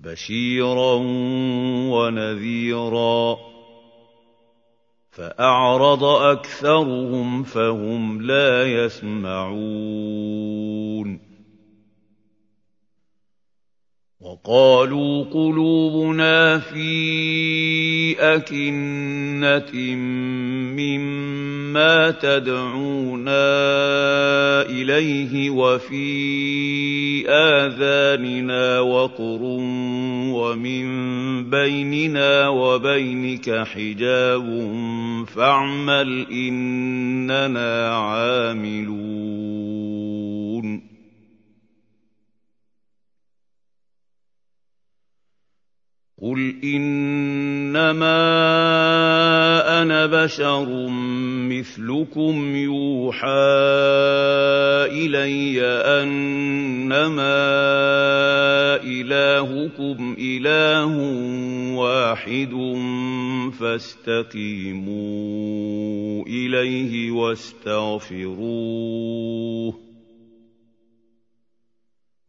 بشيرا ونذيرا فاعرض اكثرهم فهم لا يسمعون وقالوا قلوبنا في أكنة مما تدعونا إليه وفي آذاننا وقر ومن بيننا وبينك حجاب فاعمل إننا عاملون قل انما أنا بشر مثلكم يوحى الي انما الهكم اله واحد فاستقيموا اليه واستغفروه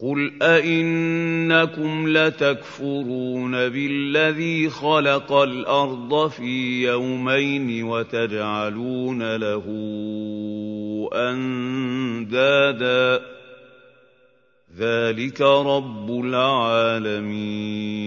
قل أئنكم لتكفرون بالذي خلق الأرض في يومين وتجعلون له أندادا ذلك رب العالمين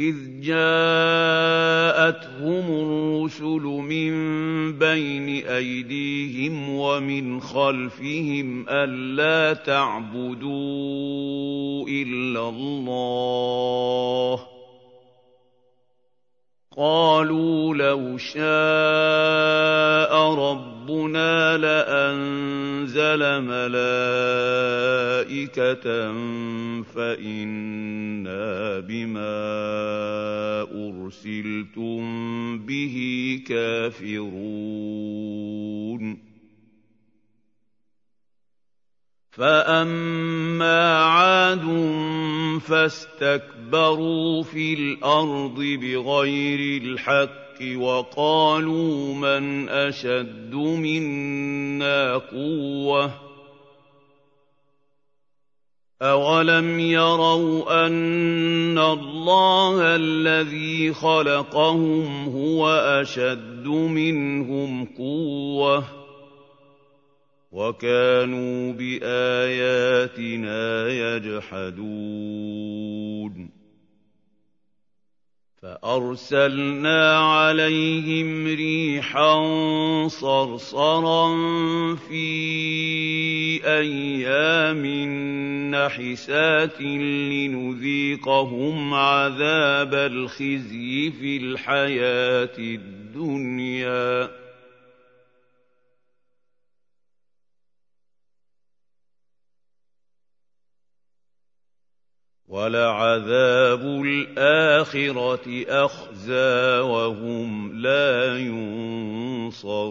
إذ جاءتهم الرسل من بين أيديهم ومن خلفهم ألا تعبدوا إلا الله. قالوا لو شاء ربنا لأنزل ملائكة فإنا بما أرسلتم به كافرون فاما عاد فاستكبروا في الأرض بغير الحق وقالوا من أشد منا قوة أَوَلَمْ يَرَوْا أَنَّ اللَّهَ الَّذِي خَلَقَهُمْ هُوَ أَشَدُّ مِنْهُمْ قُوَّةً وَكَانُوا بِآيَاتِنَا يَجْحَدُونَ فَأَرْسَلْنَا عَلَيْهِمْ رِيحًا صَرْصَرًا فِي أَيَّامٍ نَّحِسَاتٍ لِّنُذِيقَهُمْ عَذَابَ الْخِزْيِ فِي الْحَيَاةِ الدُّنْيَا. وَلَعَذَابُ الْآخِرَةِ أَخْزَىٰ وَهُمْ لَا يُنصَرُونَ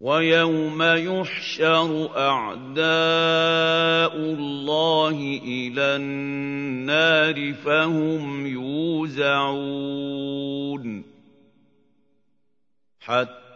وَيَوْمَ يُحْشَرُ أَعْدَاءُ اللَّهِ إِلَى النَّارِ فَهُمْ يُوزَعُونَ. حَتَّىٰ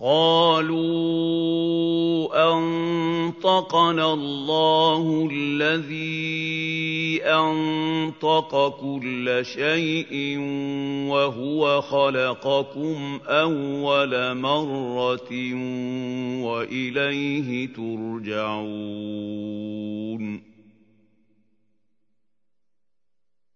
قَالُوا أَنطَقَنَا اللَّهُ الَّذِي أَنطَقَ كُلَّ شَيْءٍ وَهُوَ خَلَقَكُمْ أَوَّلَ مَرَّةٍ وَإِلَيْهِ تُرْجَعُونَ.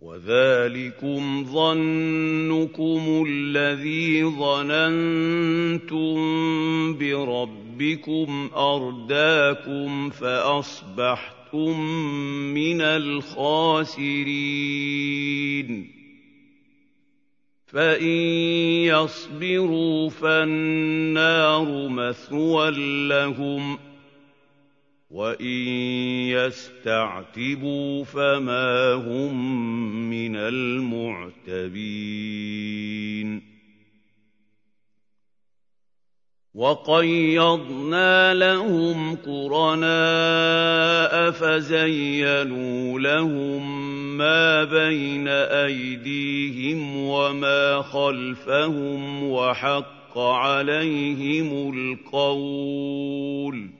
وَذَٰلِكُمْ ظَنُّكُمُ الَّذِي ظَنَنتُم بِرَبِّكُمْ أَرْدَاكُمْ فَأَصْبَحْتُم مِّنَ الْخَاسِرِينَ. فَإِن يَصْبِرُوا فَالنَّارُ مَثْوًى لَّهُمْ ۖ. وَإِن يَسْتَعْتِبُوا فَمَا هُم مِّنَ الْمُعْتَبِينَ وَقَيَّضْنَا لَهُمْ قُرَنَاءَ فَزَيَّنُوا لَهُم مَّا بَيْنَ أَيْدِيهِمْ وَمَا خَلْفَهُمْ وَحَقَّ عَلَيْهِمُ الْقَوْلُ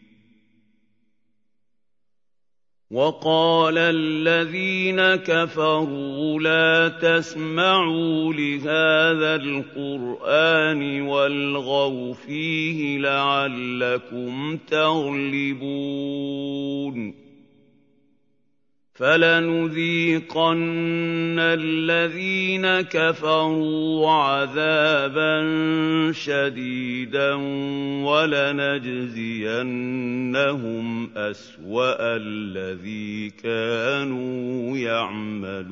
وقال الذين كفروا لا تسمعوا لهذا القرآن والغوا فيه لعلكم تغلبون فَلَنُذِيقَنَّ الَّذِينَ كَفَرُوا عَذَابًا شَدِيدًا وَلَنَجْزِيَنَّهُمْ أَسْوَأَ الَّذِي كَانُوا يَعْمَلُونَ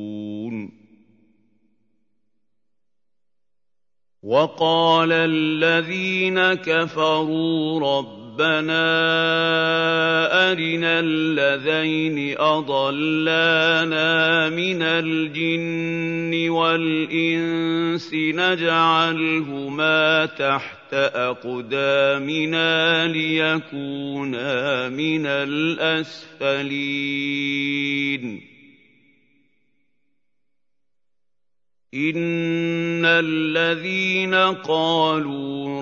وَقَالَ الَّذِينَ كَفَرُوا رَبَّنَا أَرِنَا اللَّذَيْنِ أَضَلَّانَا مِنَ الْجِنِّ وَالْإِنسِ نَجْعَلْهُمَا تَحْتَ أَقْدَامِنَا لِيَكُونَا مِنَ الْأَسْفَلِينَ. إِنَّ الَّذِينَ قَالُوا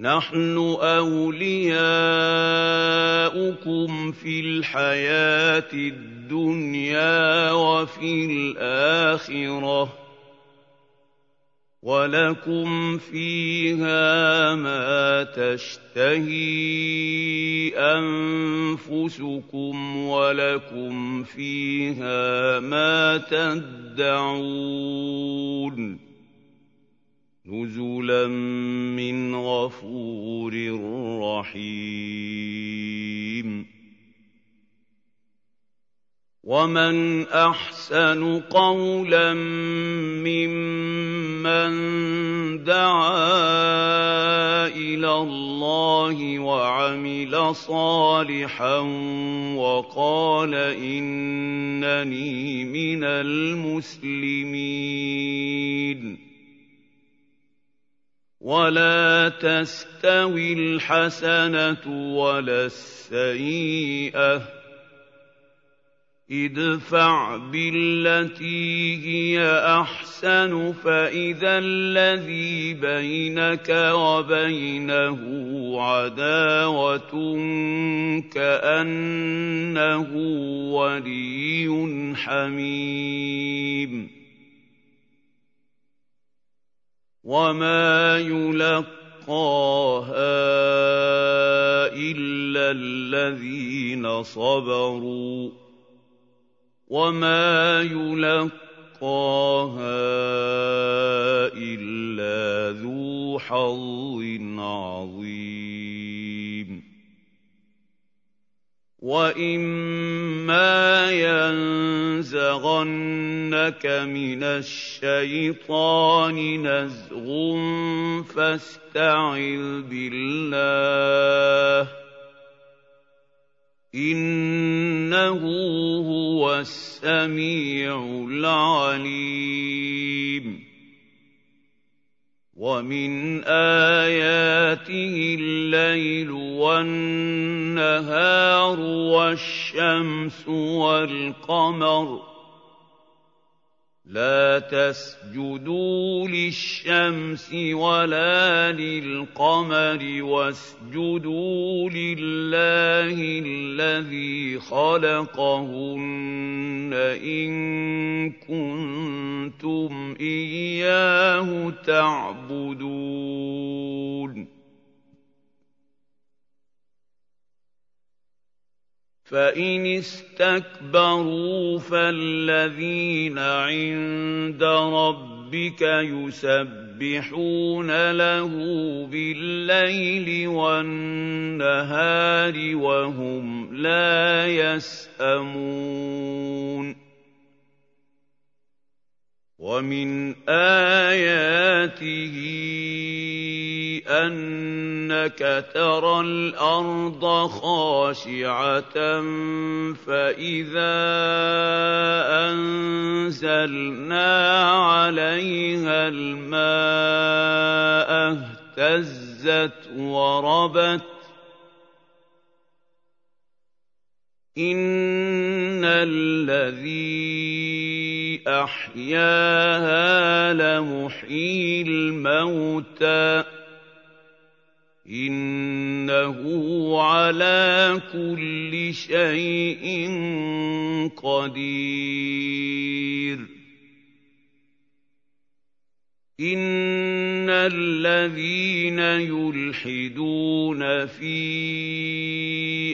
نَحْنُ أَوْلِيَاؤُكُمْ فِي الْحَيَاةِ الدُّنْيَا وَفِي الْآخِرَةِ ۖ وَلَكُمْ فِيهَا مَا تَشْتَهِي أَنفُسُكُمْ وَلَكُمْ فِيهَا مَا تَدَّعُونَ نُزُلًا مِّنْ غَفُورٍ رَّحِيمٍ. وَمَنْ أَحْسَنُ قَوْلًا مِّمَّن دَعَا إِلَى اللَّهِ وَعَمِلَ صَالِحًا وَقَالَ إِنَّنِي مِنَ الْمُسْلِمِينَ. وَلَا تَسْتَوِي الْحَسَنَةُ وَلَا السَّيِّئَةُ ۚ ادْفَعْ بِالَّتِي هِيَ أَحْسَنُ فَإِذَا الَّذِي بَيْنَكَ وَبَيْنَهُ عَدَاوَةٌ كَأَنَّهُ وَلِيٌّ حَمِيمٌ وَمَا يُلَقَّاهَا إِلَّا الَّذِينَ صَبَرُوا ۚ وَمَا يُلَقَّاهَا إِلَّا ذُو حَظٍّ عَظِيمٍ وَإِمَّا يَنزَغَنَّكَ مِنَ الشَّيْطَانِ نَزْغٌ فَاسْتَعِذْ بِاللَّهِ ۖ. إِنَّهُ هُوَ السَّمِيعُ الْعَلِيمُ. وَمِنْ آيَاتِهِ اللَّيْلُ وَالنَّهَارُ وَالشَّمْسُ وَالْقَمَرُ ۚ لَا تَسْجُدُوا لِلشَّمْسِ وَلَا لِلْقَمَرِ وَاسْجُدُوا لِلَّهِ الَّذِي خَلَقَهُنَّ إِن كُنتُمْ إِيَّاهُ تَعْبُدُونَ فإن استكبروا فالذين عند ربك يسبحون له بالليل والنهار وهم لا يسأمون ومن آياته أنك ترى الأرض خاشعة فإذا أنزلنا عليها الماء اهتزت وربت إن الذي أحياها لمحيي الموتى. إِنَّهُ عَلَىٰ كُلِّ شَيْءٍ قَدِيرٌ. إِنَّ الَّذِينَ يُلْحِدُونَ فِي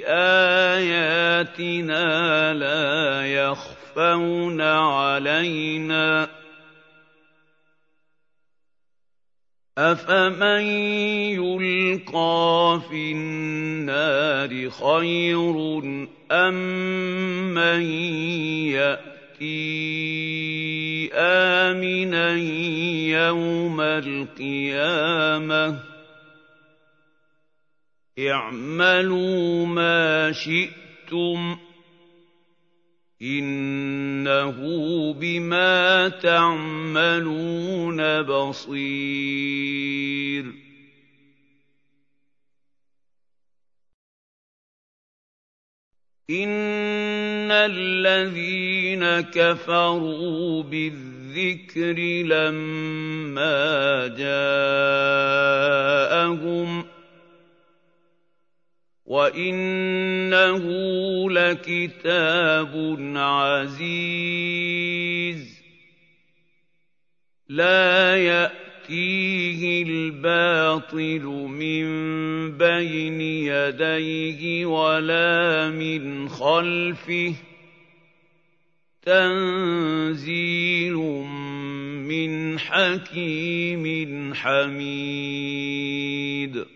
آيَاتِنَا لَا يَخْفَوْنَ عَلَيْنَا ۗ أَفَمَن يُلْقَىٰ فِي النَّارِ خَيْرٌ أَم مَّن يَأْتِي آمِنًا يَوْمَ الْقِيَامَةِ ۚ اعْمَلُوا مَا شِئْتُمْ إِنَّهُ بِمَا تَعْمَلُونَ بَصِيرٌ. إِنَّ الَّذِينَ كَفَرُوا بِالذِّكْرِ لَمَّا جَاءَهُمْ ۖ وَإِنَّهُ لَكِتَابٌ عَزِيزٌ. لَّا يَأْتِيهِ الْبَاطِلُ مِن بَيْنِ يَدَيْهِ وَلَا مِنْ خَلْفِهِ ۖ. تَنزِيلٌ مِّنْ حَكِيمٍ حَمِيدٍ.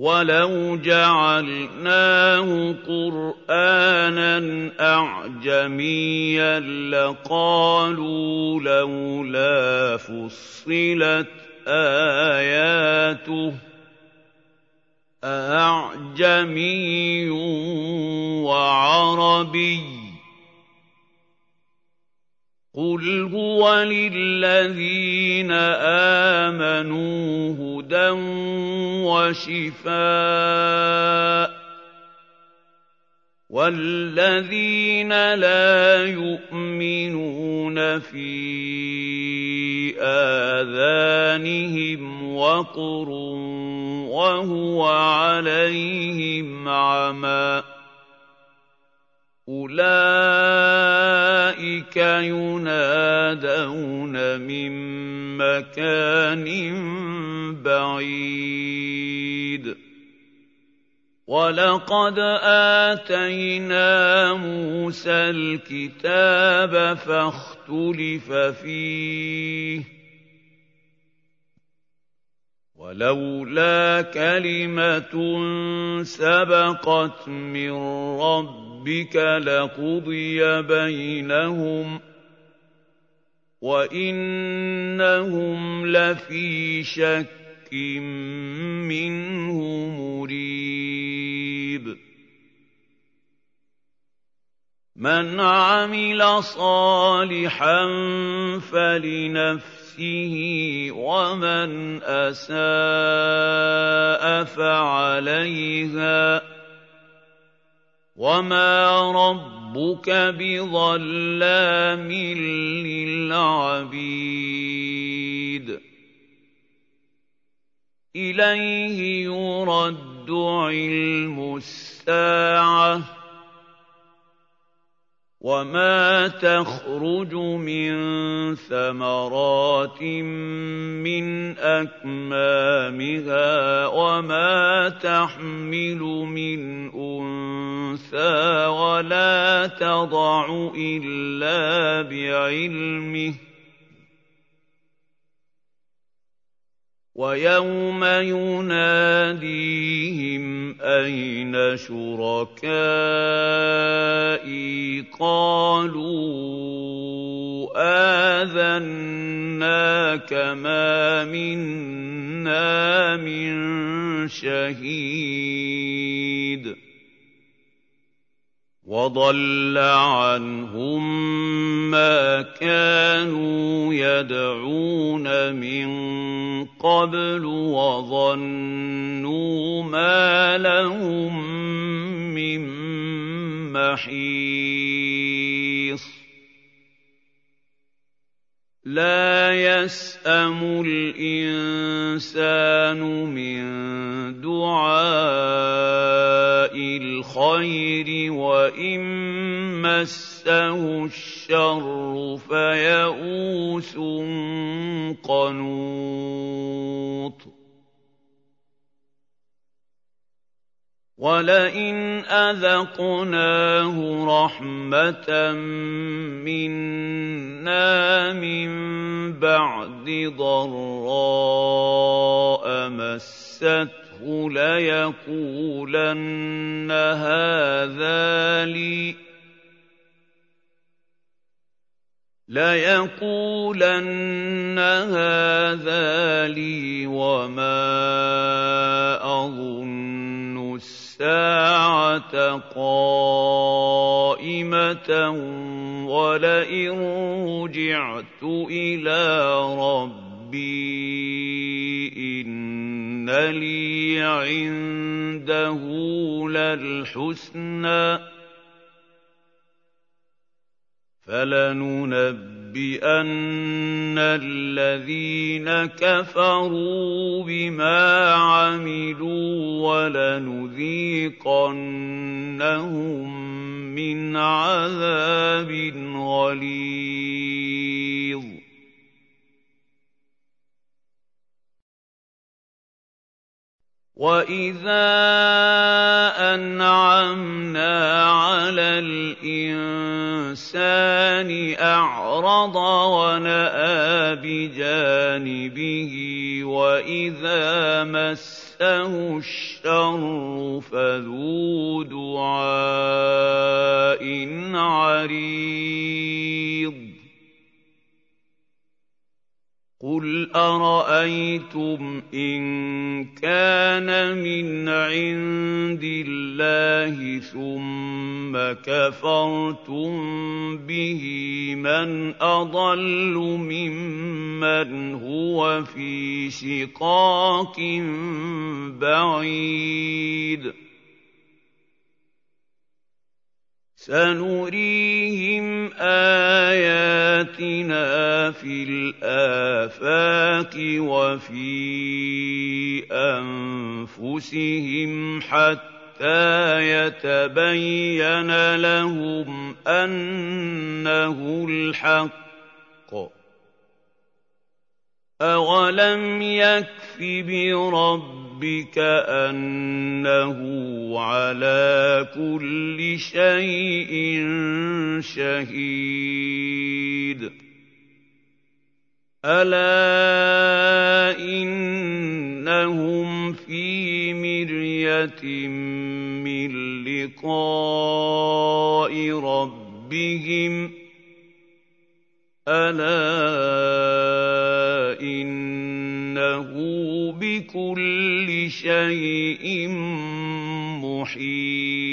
وَلَوْ جَعَلْنَاهُ قُرْآنًا أَعْجَمِيًّا لَّقَالُوا لَوْلَا فُصِّلَتْ آيَاتُهُ ۖ أَأَعْجَمِيٌّ وَعَرَبِيٌّ قُلْ هُوَ لِلَّذِينَ آمَنُوا هُدًى وَشِفَاءٌ ۖ وَالَّذِينَ لَا يُؤْمِنُونَ فِي آذَانِهِمْ وَقْرٌ وَهُوَ عَلَيْهِمْ عَمًى أُولَٰئِكَ يُنَادَوْنَ مِن مَّكَانٍ بَعِيدٍ. وَلَقَدْ آتَيْنَا مُوسَى الْكِتَابَ فَاخْتُلِفَ فِيهِ ۚ. وَلَوْلَا كَلِمَةٌ سَبَقَتْ مِن رَّبِّكَ لَقُضِيَ بَيْنَهُمْ ۚ وَإِنَّهُمْ لَفِي شَكٍّ مِّنْهُ مُرِيبٍ. مَنْ عَمِلَ صَالِحًا فَلِنَفْسِهِ وَمَنْ أَسَاءَ فَعَلَيْهَا ۗ وَمَا رَبُّكَ ربك بظلام للعبيد اليه يرد علم الساعة وما تخرج من ثمرات من اكمامها وما تحمل من انثى ولا تضع الا بعلمه ويوم يناديهم أين شركائي؟ قالوا آذناك ما منا من شهيد. وضل عنهم ما كانوا يدعون من قبل وظنوا ما لهم من محيص. لا يسأم الإنسان من دعاء الخير وإن مسه الشر فيئوس قنوط. ولئن اذقناه رحمه منا من بعد ضراء مسته ليقولن هذا لي ليقولن هذا لي وما اظن الساعة قائمه ولئن رجعت إلى ربي ان لي عنده للحسنى فلننبئن الذين كفروا بما عملوا ولنذيقنهم من عذاب غليظ. واذا انعمنا على الانسان اعرض وناى بجانبه واذا مسه الشر فذو دعاء عريض قل ارايتم ان كان من عند الله ثم كفرتم به من اضل ممن هو في شقاق بعيد سنريهم آياتنا في الآفاق وفي أنفسهم حتى يتبين لهم أنه الحق. أولم يكف برب ربك أنه على كل شيء شهيد. ألا إنهم في مرية من لقاء ربهم. ألا بكل شيء محيط.